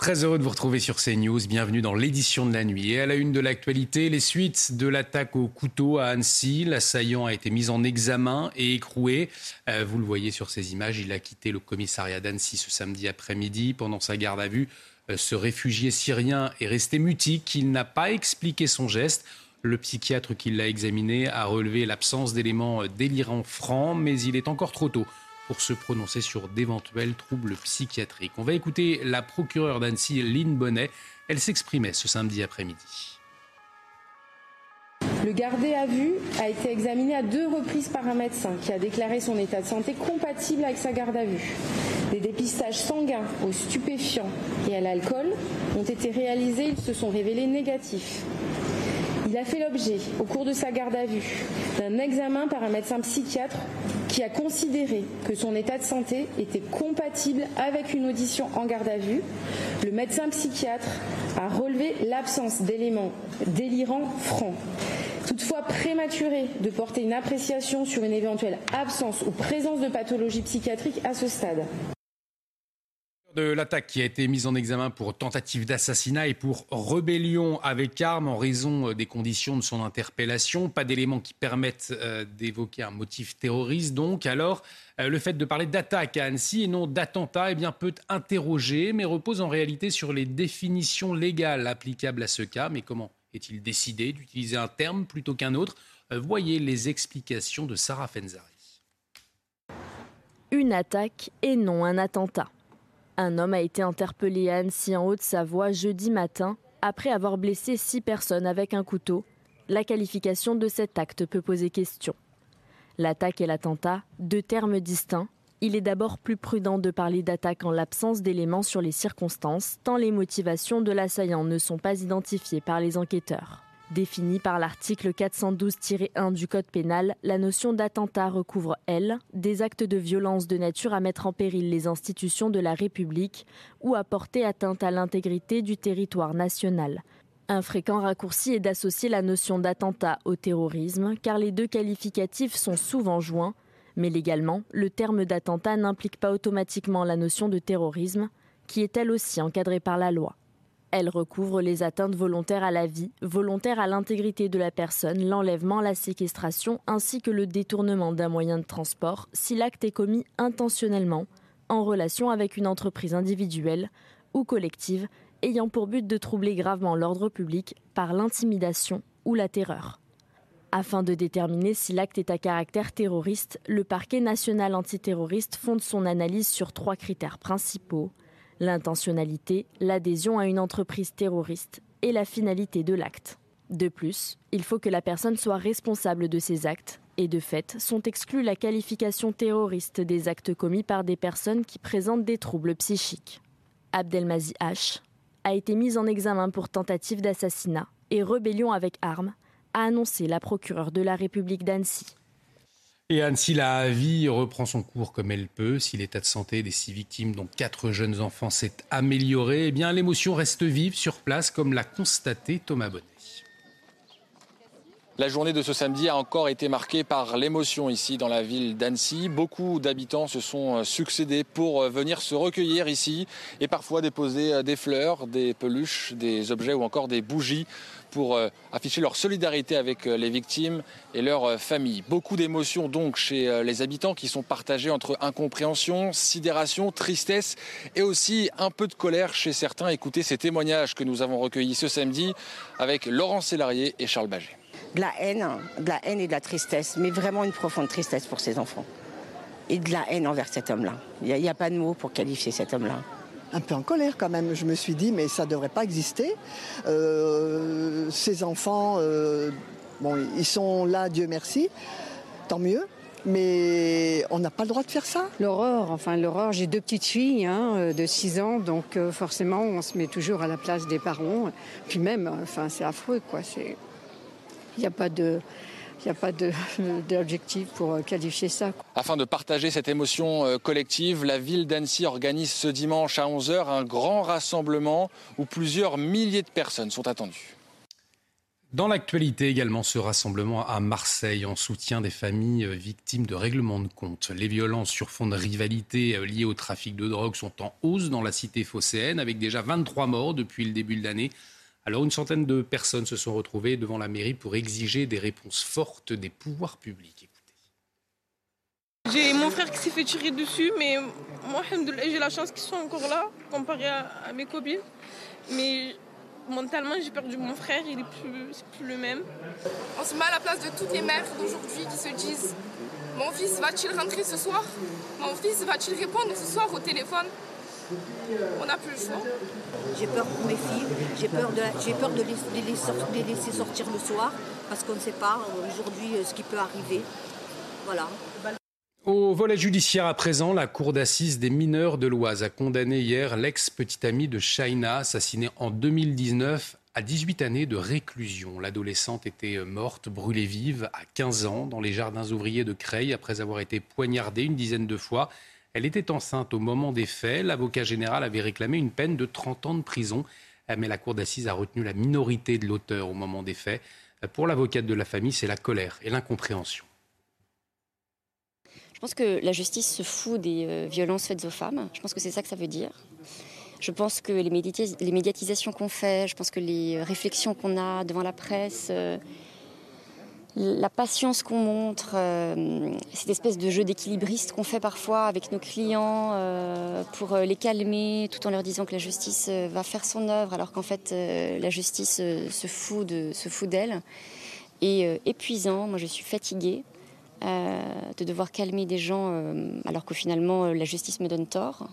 Très heureux de vous retrouver sur CNews. Bienvenue dans l'édition de la nuit. Et à la une de l'actualité, les suites de l'attaque au couteau à Annecy. L'assaillant a été mis en examen et écroué. Euh, vous le voyez sur ces images, il a quitté le commissariat d'Annecy ce samedi après-midi. Pendant sa garde à vue, euh, ce réfugié syrien est resté mutique. Il n'a pas expliqué son geste. Le psychiatre qui l'a examiné a relevé l'absence d'éléments délirants francs, mais il est encore trop tôt pour se prononcer sur d'éventuels troubles psychiatriques. On va écouter la procureure d'Annecy, Lynn Bonnet. Elle s'exprimait ce samedi après-midi. Le gardé à vue a été examiné à deux reprises par un médecin qui a déclaré son état de santé compatible avec sa garde à vue. Des dépistages sanguins aux stupéfiants et à l'alcool ont été réalisés, ils se sont révélés négatifs. Il a fait l'objet, au cours de sa garde à vue, d'un examen par un médecin psychiatre qui a considéré que son état de santé était compatible avec une audition en garde à vue. Le médecin psychiatre a relevé l'absence d'éléments délirants francs. Toutefois, prématuré de porter une appréciation sur une éventuelle absence ou présence de pathologie psychiatrique à ce stade de l'attaque qui a été mise en examen pour tentative d'assassinat et pour rébellion avec arme en raison euh, des conditions de son interpellation. Pas d'éléments qui permettent euh, d'évoquer un motif terroriste. Donc, alors, euh, le fait de parler d'attaque à Annecy et non d'attentat eh bien, peut interroger, mais repose en réalité sur les définitions légales applicables à ce cas. Mais comment est-il décidé d'utiliser un terme plutôt qu'un autre? Voyez les explications de Sarah Fenzari. Une attaque et non un attentat. Un homme a été interpellé à Annecy en Haute-Savoie jeudi matin après avoir blessé six personnes avec un couteau. La qualification de cet acte peut poser question. L'attaque et l'attentat, deux termes distincts. Il est d'abord plus prudent de parler d'attaque en l'absence d'éléments sur les circonstances, tant les motivations de l'assaillant ne sont pas identifiées par les enquêteurs. Définie par l'article 412-1 du Code pénal, la notion d'attentat recouvre, elle, des actes de violence de nature à mettre en péril les institutions de la République ou à porter atteinte à l'intégrité du territoire national. Un fréquent raccourci est d'associer la notion d'attentat au terrorisme, car les deux qualificatifs sont souvent joints, mais légalement, le terme d'attentat n'implique pas automatiquement la notion de terrorisme, qui est elle aussi encadrée par la loi. Elle recouvre les atteintes volontaires à la vie, volontaires à l'intégrité de la personne, l'enlèvement, la séquestration ainsi que le détournement d'un moyen de transport si l'acte est commis intentionnellement en relation avec une entreprise individuelle ou collective ayant pour but de troubler gravement l'ordre public par l'intimidation ou la terreur. Afin de déterminer si l'acte est à caractère terroriste, le parquet national antiterroriste fonde son analyse sur trois critères principaux l'intentionnalité, l'adhésion à une entreprise terroriste et la finalité de l'acte. De plus, il faut que la personne soit responsable de ces actes et de fait sont exclus la qualification terroriste des actes commis par des personnes qui présentent des troubles psychiques. Abdelmazi H a été mis en examen pour tentative d'assassinat et rébellion avec armes, a annoncé la procureure de la République d'Annecy. Et Anne, si la vie reprend son cours comme elle peut, si l'état de santé des six victimes, dont quatre jeunes enfants, s'est amélioré, eh bien l'émotion reste vive sur place, comme l'a constaté Thomas Bonnet. La journée de ce samedi a encore été marquée par l'émotion ici dans la ville d'Annecy. Beaucoup d'habitants se sont euh, succédés pour euh, venir se recueillir ici et parfois déposer euh, des fleurs, des peluches, des objets ou encore des bougies pour afficher leur solidarité avec les victimes et leurs familles. Beaucoup d'émotions donc chez les habitants qui sont partagées entre incompréhension, sidération, tristesse et aussi un peu de colère chez certains. Écoutez ces témoignages que nous avons recueillis ce samedi avec Laurent Sélarié et Charles Baget. De la haine, de la haine et de la tristesse, mais vraiment une profonde tristesse pour ces enfants. Et de la haine envers cet homme-là. Il n'y a, a pas de mots pour qualifier cet homme-là un peu en colère quand même. Je me suis dit, mais ça ne devrait pas exister. Euh, ces enfants, euh, bon, ils sont là, Dieu merci, tant mieux. Mais on n'a pas le droit de faire ça. L'horreur, enfin l'horreur, j'ai deux petites filles hein, euh, de 6 ans, donc forcément on se met toujours à la place des parents. Puis même, enfin c'est affreux quoi. Il n'y a pas de... Il n'y a pas d'objectif pour euh, qualifier ça. Afin de partager cette émotion euh, collective, la ville d'Annecy organise ce dimanche à 11h un grand rassemblement où plusieurs milliers de personnes sont attendues. Dans l'actualité également, ce rassemblement à Marseille en soutien des familles euh, victimes de règlements de compte. Les violences sur fond de rivalité liées au trafic de drogue sont en hausse dans la cité phocéenne, avec déjà 23 morts depuis le début de l'année. Alors une centaine de personnes se sont retrouvées devant la mairie pour exiger des réponses fortes des pouvoirs publics. J'ai mon frère qui s'est fait tirer dessus, mais moi, j'ai la chance qu'ils soient encore là, comparé à mes copines. Mais mentalement, j'ai perdu mon frère, il est plus, plus le même. On se met à la place de toutes les mères d'aujourd'hui qui se disent Mon fils va-t-il rentrer ce soir? Mon fils va-t-il répondre ce soir au téléphone? On n'a plus le. J'ai peur pour mes filles, j'ai peur, de, les, laisser sortir le soir parce qu'on ne sait pas aujourd'hui euh, ce qui peut arriver. Voilà. Au volet judiciaire à présent, la cour d'assises des mineurs de l'Oise a condamné hier l'ex-petite amie de Shaina, assassinée en 2019 à 18 années de réclusion. L'adolescente était morte, brûlée vive, à 15 ans, dans les jardins ouvriers de Creil, après avoir été poignardée une dizaine de fois. Elle était enceinte au moment des faits. L'avocat général avait réclamé une peine de 30 ans de prison, mais la cour d'assises a retenu la minorité de l'auteur au moment des faits. Pour l'avocate de la famille, c'est la colère et l'incompréhension. Je pense que la justice se fout des euh, violences faites aux femmes. Je pense que c'est ça que ça veut dire. Je pense que les, médiatisations qu'on fait, je pense que les réflexions qu'on a devant la presse, euh, la patience qu'on montre, euh, cette espèce de jeu d'équilibriste qu'on fait parfois avec nos clients pour les calmer, tout en leur disant que la justice va faire son œuvre, alors qu'en fait la justice se fout d'elle, est épuisant. Moi, je suis fatiguée. Euh, de devoir calmer des gens euh, alors que finalement euh, la justice me donne tort.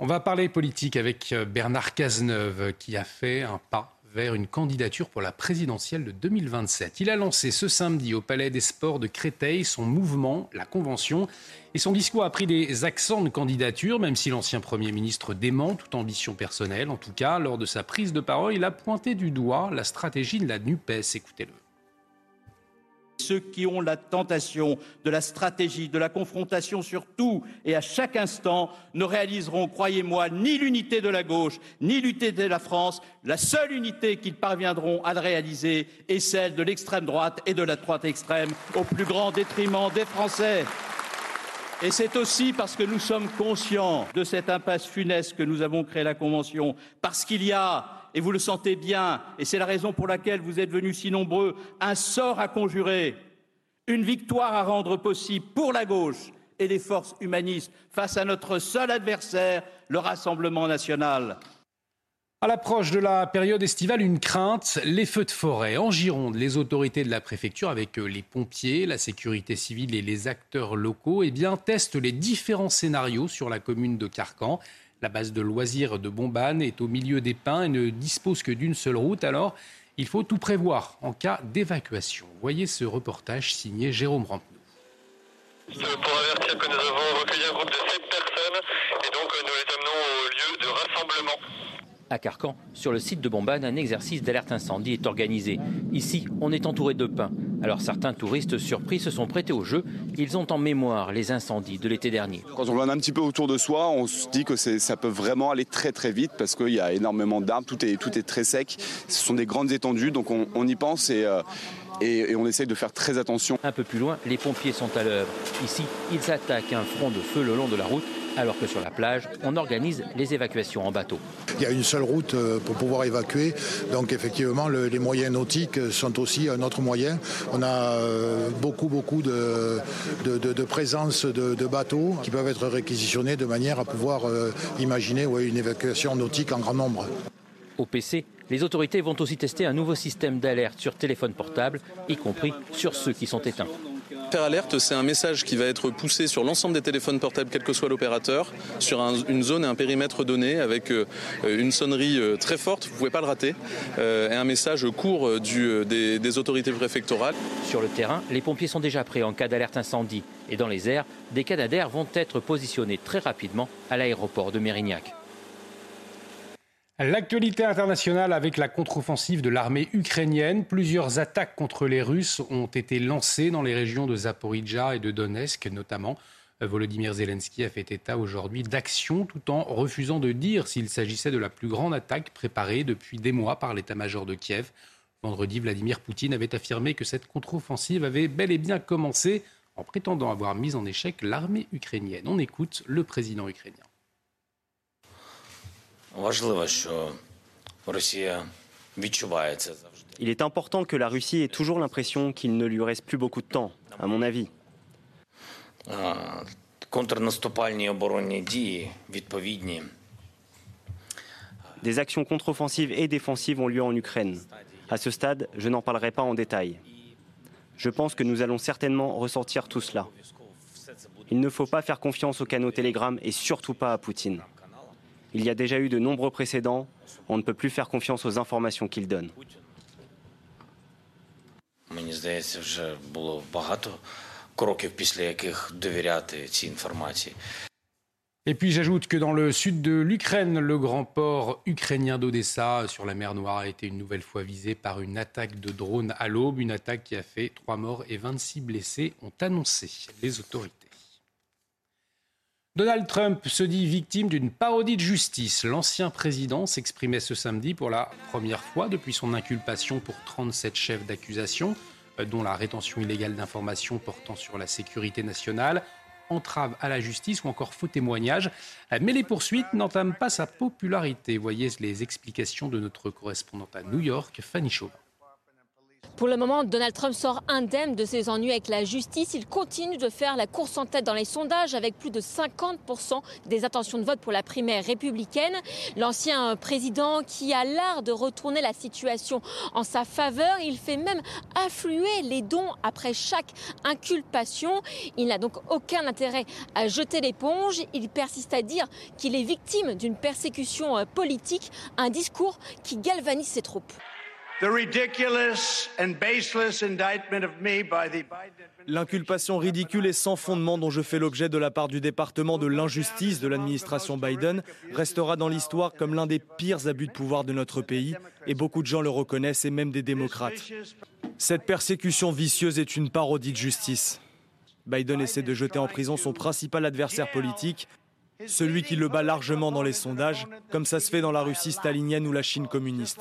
On va parler politique avec Bernard Cazeneuve qui a fait un pas vers une candidature pour la présidentielle de 2027. Il a lancé ce samedi au Palais des Sports de Créteil son mouvement, la Convention, et son discours a pris des accents de candidature, même si l'ancien Premier ministre dément toute ambition personnelle. En tout cas, lors de sa prise de parole, il a pointé du doigt la stratégie de la NUPES. Écoutez-le. Ceux qui ont la tentation de la stratégie, de la confrontation sur tout et à chaque instant ne réaliseront, croyez-moi, ni l'unité de la gauche, ni l'unité de la France. La seule unité qu'ils parviendront à réaliser est celle de l'extrême droite et de la droite extrême, au plus grand détriment des Français. Et c'est aussi parce que nous sommes conscients de cette impasse funeste que nous avons créé la Convention, parce qu'il y a et vous le sentez bien, et c'est la raison pour laquelle vous êtes venus si nombreux, un sort à conjurer, une victoire à rendre possible pour la gauche et les forces humanistes face à notre seul adversaire, le Rassemblement national. À l'approche de la période estivale, une crainte, les feux de forêt. En Gironde, les autorités de la préfecture, avec euh, les pompiers, la sécurité civile et les acteurs locaux, eh bien, testent les différents scénarios sur la commune de Carcan. La base de loisirs de Bombane est au milieu des pins et ne dispose que d'une seule route. Alors, il faut tout prévoir en cas d'évacuation. Voyez ce reportage signé Jérôme Rampenou 7 personnes et donc nous les amenons au lieu de rassemblement. À Carcan, sur le site de Bombane, un exercice d'alerte incendie est organisé. Ici, on est entouré de pins. Alors certains touristes surpris se sont prêtés au jeu. Ils ont en mémoire les incendies de l'été dernier. Quand on voit un petit peu autour de soi, on se dit que ça peut vraiment aller très très vite parce qu'il y a énormément d'arbres, tout est, tout est très sec. Ce sont des grandes étendues, donc on, y pense euh, et... et, on essaye de faire très attention. Un peu plus loin, les pompiers sont à l'œuvre. Ici, ils attaquent un front de feu le long de la route alors que sur la plage, on organise les évacuations en bateau. Il y a une seule route euh, pour pouvoir évacuer, donc effectivement les moyens nautiques sont aussi un autre moyen. On a euh, beaucoup beaucoup de, de, présence de, bateaux qui peuvent être réquisitionnés de manière à pouvoir euh, imaginer une évacuation nautique en grand nombre. Au PC, les autorités vont aussi tester un nouveau système d'alerte sur téléphone portable, y compris sur ceux qui sont éteints. Faire alerte, c'est un message qui va être poussé sur l'ensemble des téléphones portables, quel que soit l'opérateur, sur une zone et un périmètre donné, avec euh, une sonnerie euh, très forte, vous ne pouvez pas le rater, euh, et un message court des, des autorités préfectorales. Sur le terrain, les pompiers sont déjà prêts en cas d'alerte incendie, et dans les airs, des canadaires vont être positionnés très rapidement à l'aéroport de Mérignac. L'actualité internationale avec la contre-offensive de l'armée ukrainienne. Plusieurs attaques contre les Russes ont été lancées dans les régions de Zaporizhia et de Donetsk notamment. Volodymyr Zelensky a fait état aujourd'hui d'actions tout en refusant de dire s'il s'agissait de la plus grande attaque préparée depuis des mois par l'état-major de Kiev. Vendredi, Vladimir Poutine avait affirmé que cette contre-offensive avait bel et bien commencé en prétendant avoir mis en échec l'armée ukrainienne. On écoute le président ukrainien. Il est important que la Russie ait toujours l'impression qu'il ne lui reste plus beaucoup de temps, à mon avis. Des actions contre-offensives et défensives ont lieu en Ukraine. À ce stade, je n'en parlerai pas en détail. Je pense que nous allons certainement ressortir tout cela. Il ne faut pas faire confiance aux canaux Telegram et surtout pas à Poutine. Il y a déjà eu de nombreux précédents. On ne peut plus faire confiance aux informations qu'il donne. Et puis j'ajoute que dans le sud de l'Ukraine, le grand port ukrainien d'Odessa sur la mer Noire a été une nouvelle fois visé par une attaque de drone à l'aube, une attaque qui a fait 3 morts et 26 blessés, ont annoncé les autorités. Donald Trump se dit victime d'une parodie de justice. L'ancien président s'exprimait ce samedi pour la première fois depuis son inculpation pour 37 chefs d'accusation, euh, dont la rétention illégale d'informations portant sur la sécurité nationale, entrave à la justice ou encore faux témoignage. Euh, mais les poursuites n'entament pas sa popularité. Voyez les explications de notre correspondante à New York, Fanny Chauvin. Pour le moment, Donald Trump sort indemne de ses ennuis avec la justice. Il continue de faire la course en tête dans les sondages avec plus de 50% des intentions de vote pour la primaire républicaine. L'ancien président qui a l'art de retourner la situation en sa faveur, il fait même affluer les dons après chaque inculpation. Il n'a donc aucun intérêt à jeter l'éponge. Il persiste à dire qu'il est victime d'une persécution politique, un discours qui galvanise ses troupes. L'inculpation ridicule et sans fondement dont je fais l'objet de la part du département de l'injustice de l'administration Biden restera dans l'histoire comme l'un des pires abus de pouvoir de notre pays, et beaucoup de gens le reconnaissent, et même des démocrates. Cette persécution vicieuse est une parodie de justice. Biden essaie de jeter en prison son principal adversaire politique, celui qui le bat largement dans les sondages, comme ça se fait dans la Russie stalinienne ou la Chine communiste.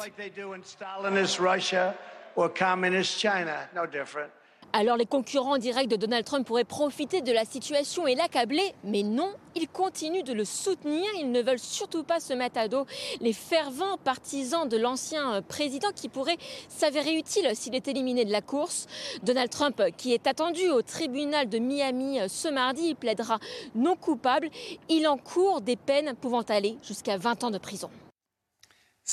Alors les concurrents directs de Donald Trump pourraient profiter de la situation et l'accabler, mais non, ils continuent de le soutenir, ils ne veulent surtout pas se mettre à dos les fervents partisans de l'ancien euh, président qui pourrait s'avérer utile s'il est éliminé de la course. Donald Trump, qui est attendu au tribunal de Miami euh, ce mardi, plaidera non coupable, il encourt des peines pouvant aller jusqu'à 20 ans de prison.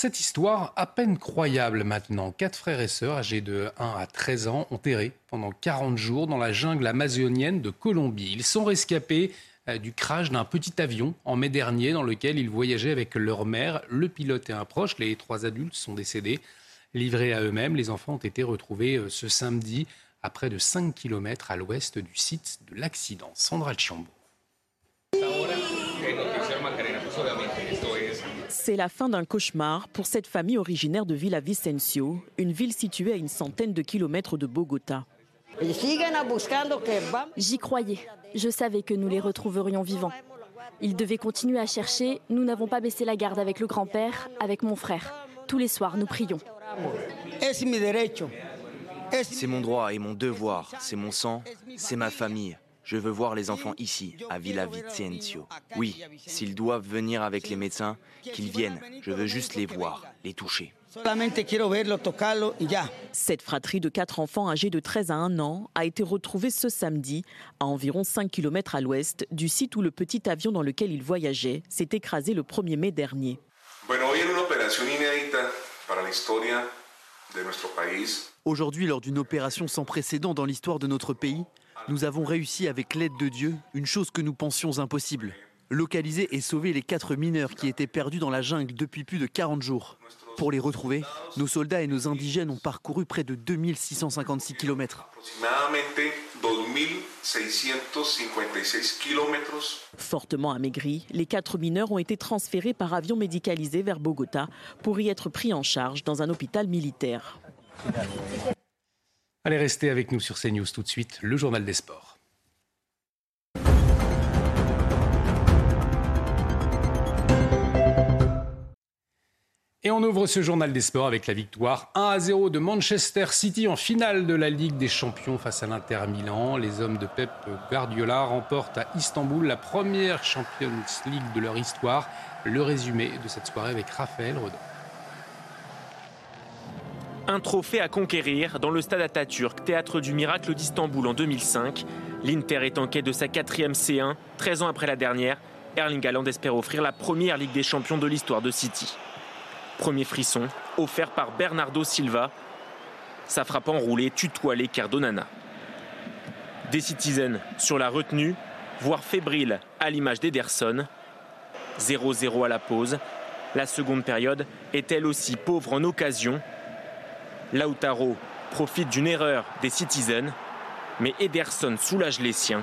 Cette histoire, à peine croyable maintenant, quatre frères et sœurs âgés de 1 à 13 ans ont erré pendant 40 jours dans la jungle amazonienne de Colombie. Ils sont rescapés euh, du crash d'un petit avion en mai dernier dans lequel ils voyageaient avec leur mère, le pilote et un proche. Les trois adultes sont décédés. Livrés à eux-mêmes, les enfants ont été retrouvés euh, ce samedi à près de 5 km à l'ouest du site de l'accident. Sandra Chiambo. C'est la fin d'un cauchemar pour cette famille originaire de Villavicencio, une ville située à une centaine de kilomètres de Bogota. J'y croyais. Je savais que nous les retrouverions vivants. Ils devaient continuer à chercher. Nous n'avons pas baissé la garde avec le grand-père, avec mon frère. Tous les soirs, nous prions. C'est mon droit et mon devoir. C'est mon sang, c'est ma famille. Je veux voir les enfants ici, à Villavicencio. Oui, s'ils doivent venir avec les médecins, qu'ils viennent. Je veux juste les voir, les toucher. Cette fratrie de quatre enfants âgés de 13 à 1 an a été retrouvée ce samedi, à environ 5 km à l'ouest du site où le petit avion dans lequel ils voyageaient s'est écrasé le 1er mai dernier. Aujourd'hui, lors d'une opération sans précédent dans l'histoire de notre pays, nous avons réussi avec l'aide de Dieu une chose que nous pensions impossible. Localiser et sauver les quatre mineurs qui étaient perdus dans la jungle depuis plus de 40 jours. Pour les retrouver, nos soldats et nos indigènes ont parcouru près de 2656 km. Fortement amaigris, les quatre mineurs ont été transférés par avion médicalisé vers Bogota pour y être pris en charge dans un hôpital militaire. Allez rester avec nous sur CNews tout de suite, le journal des sports. Et on ouvre ce journal des sports avec la victoire 1 à 0 de Manchester City en finale de la Ligue des Champions face à l'Inter Milan. Les hommes de Pep Guardiola remportent à Istanbul la première Champions League de leur histoire. Le résumé de cette soirée avec Raphaël Redon. Un trophée à conquérir dans le stade Atatürk, théâtre du miracle d'Istanbul en 2005. L'Inter est en quête de sa quatrième C1, 13 ans après la dernière. Erling Haaland espère offrir la première Ligue des Champions de l'histoire de City. Premier frisson, offert par Bernardo Silva. Sa frappe enroulée tutoie les Cardonana. Des Citizens sur la retenue, voire fébrile à l'image d'Ederson. 0-0 à la pause. La seconde période est elle aussi pauvre en occasion. Lautaro profite d'une erreur des Citizens, mais Ederson soulage les siens.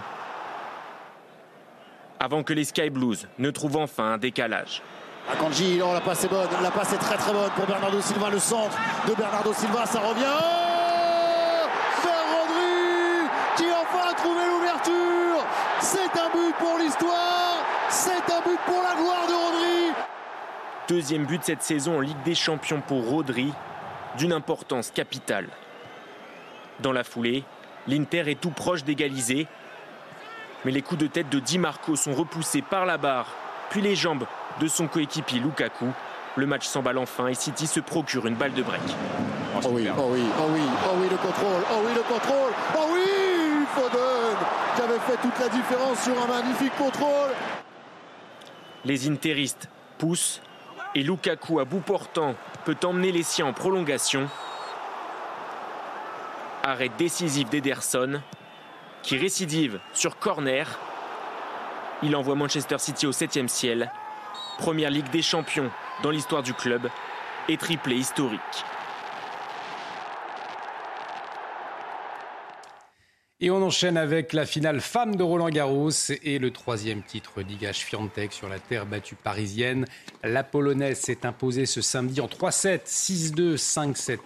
Avant que les Sky Blues ne trouvent enfin un décalage. Akanji, la passe est bonne, la passe est très très bonne pour Bernardo Silva, le centre de Bernardo Silva, ça revient. Oh Vers Rodri qui enfin a trouvé l'ouverture. C'est un but pour l'histoire, c'est un but pour la gloire de Rodri. Deuxième but cette saison en Ligue des Champions pour Rodri, d'une importance capitale. Dans la foulée, l'Inter est tout proche d'égaliser, mais les coups de tête de Di Marco sont repoussés par la barre, puis les jambes de son coéquipier Lukaku. Le match s'emballe enfin et City se procure une balle de break. Oh, oui, oh oui, oh oui, oh oui, le contrôle, oh oui, le contrôle, oh oui, Foden qui avait fait toute la différence sur un magnifique contrôle. Les interistes poussent et Lukaku à bout portant peut emmener les siens en prolongation. Arrêt décisif d'Ederson qui récidive sur corner. Il envoie Manchester City au 7 ciel. Première Ligue des Champions dans l'histoire du club et triplé historique. Et on enchaîne avec la finale femme de Roland Garros et le troisième titre Liga Fiantec sur la terre battue parisienne. La Polonaise s'est imposée ce samedi en 3-7, 6-2, 5-7,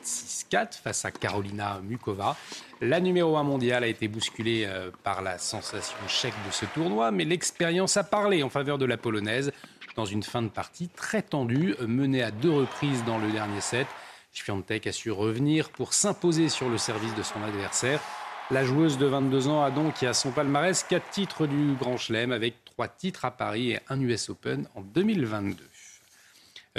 6-4 face à Carolina Mukova. La numéro 1 mondiale a été bousculée euh, par la sensation chèque de ce tournoi, mais l'expérience a parlé en faveur de la Polonaise dans une fin de partie très tendue, menée à deux reprises dans le dernier set. Fiantec a su revenir pour s'imposer sur le service de son adversaire. La joueuse de 22 ans a donc à son palmarès quatre titres du Grand Chelem avec trois titres à Paris et un US Open en 2022.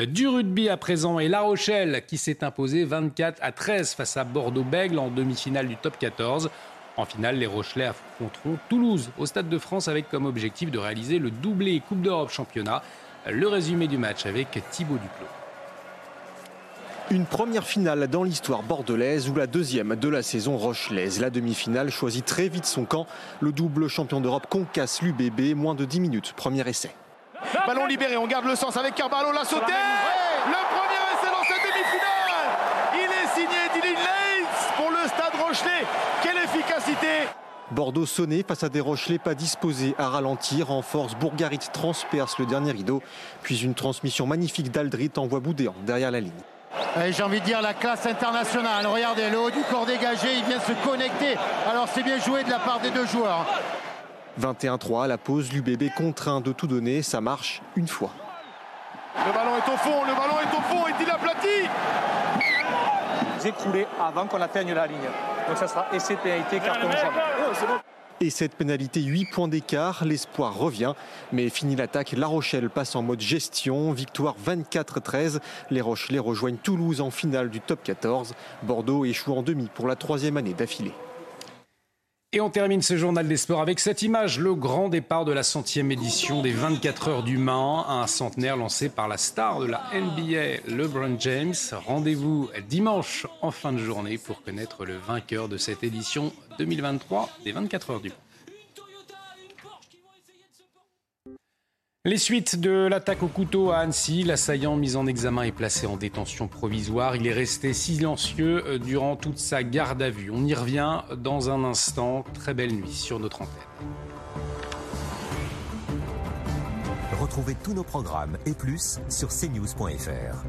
Euh, du rugby à présent et La Rochelle qui s'est imposé 24 à 13 face à Bordeaux-Bègle en demi-finale du top 14. En finale, les Rochelais affronteront Toulouse au Stade de France avec comme objectif de réaliser le doublé Coupe d'Europe championnat. Le résumé du match avec Thibaut Duclos. Une première finale dans l'histoire bordelaise ou la deuxième de la saison rochelaise. La demi-finale choisit très vite son camp. Le double champion d'Europe concasse l'UBB, moins de 10 minutes. Premier essai. Ballon libéré, on garde le sens avec Carvalho, la sauté Le premier essai dans cette demi-finale Il est signé Dylan Leitz pour le stade Rochelais. Quelle efficacité Bordeaux sonné face à des Rochelais pas disposés à ralentir. En force, Bourgarit transperce le dernier rideau. Puis une transmission magnifique d'Aldrit envoie Boudéan derrière la ligne. J'ai envie de dire la classe internationale. Regardez, le haut du corps dégagé, il vient se connecter. Alors c'est bien joué de la part des deux joueurs. 21-3 à la pause, l'UBB contraint de tout donner, ça marche une fois. Le ballon est au fond, le ballon est au fond, est-il aplati? Écroulé avant qu'on atteigne la ligne. Donc ça sera essai pénalité carton jaune. Et cette pénalité, 8 points d'écart, l'espoir revient. Mais fini l'attaque, La Rochelle passe en mode gestion. Victoire 24-13. Les Rochelais rejoignent Toulouse en finale du top 14. Bordeaux échoue en demi pour la troisième année d'affilée. Et on termine ce journal des sports avec cette image, le grand départ de la centième édition des 24 heures du Mans, un centenaire lancé par la star de la NBA, LeBron James. Rendez-vous dimanche en fin de journée pour connaître le vainqueur de cette édition 2023 des 24 heures du Mans. Les suites de l'attaque au couteau à Annecy, l'assaillant mis en examen est placé en détention provisoire. Il est resté silencieux euh, durant toute sa garde à vue. On y revient dans un instant. Très belle nuit sur notre antenne. Retrouvez tous nos programmes et plus sur cnews.fr.